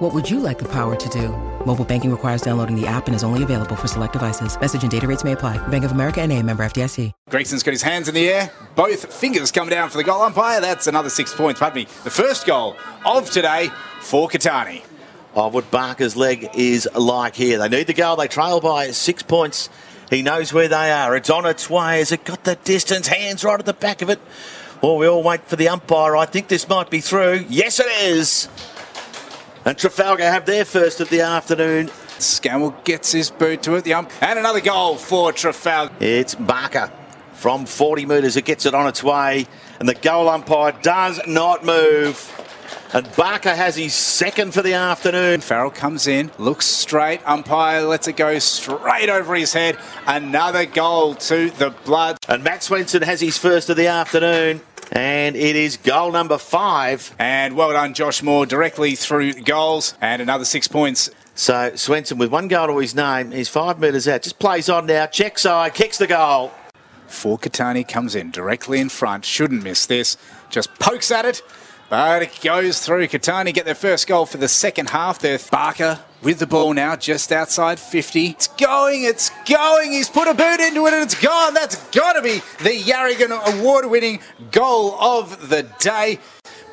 What would you like the power to do? Mobile banking requires downloading the app and is only available for select devices. Message and data rates may apply. Bank of America and a member FDIC. Gregson's got his hands in the air. Both fingers come down for the goal umpire. That's another six points. Pardon me. The first goal of today for Catani. of what Barker's leg is like here. They need the goal. They trail by six points. He knows where they are. It's on its way. Has it got the distance? Hands right at the back of it. Well, we all wait for the umpire. I think this might be through. Yes, it is. And Trafalgar have their first of the afternoon. Scammell gets his boot to it. The ump and another goal for Trafalgar. It's Barker from 40 metres. It gets it on its way. And the goal umpire does not move. And Barker has his second for the afternoon. Farrell comes in, looks straight. Umpire lets it go straight over his head. Another goal to the Blood. And Matt Swenson has his first of the afternoon. And it is goal number five. And well done, Josh Moore, directly through goals. And another six points. So Swenson with one goal to his name. He's five metres out. Just plays on now. checks side. Kicks the goal. For Catani comes in directly in front. Shouldn't miss this. Just pokes at it. But it goes through. Catani get their first goal for the second half. There, Barker with the ball now, just outside 50. It's going, it's going. He's put a boot into it and it's gone. That's got to be the Yarrigan award winning goal of the day.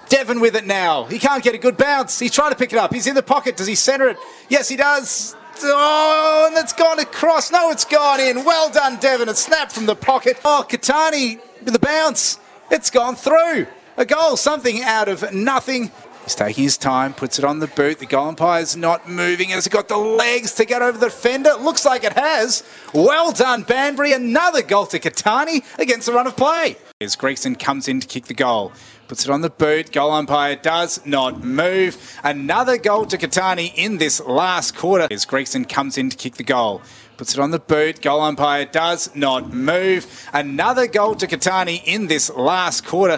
Devon with it now. He can't get a good bounce. He's trying to pick it up. He's in the pocket. Does he centre it? Yes, he does. Oh, and it's gone across. No, it's gone in. Well done, Devon. It snapped from the pocket. Oh, Catani with the bounce. It's gone through. A goal, something out of nothing. He's taking his time, puts it on the boot. The goal umpire's not moving. Has it got the legs to get over the defender? Looks like it has. Well done, Banbury. Another goal to Catani against the run of play. As Gregson comes in to kick the goal. Puts it on the boot. Goal umpire does not move. Another goal to Catani in this last quarter. As Gregson comes in to kick the goal. Puts it on the boot. Goal umpire does not move. Another goal to Catani in this last quarter.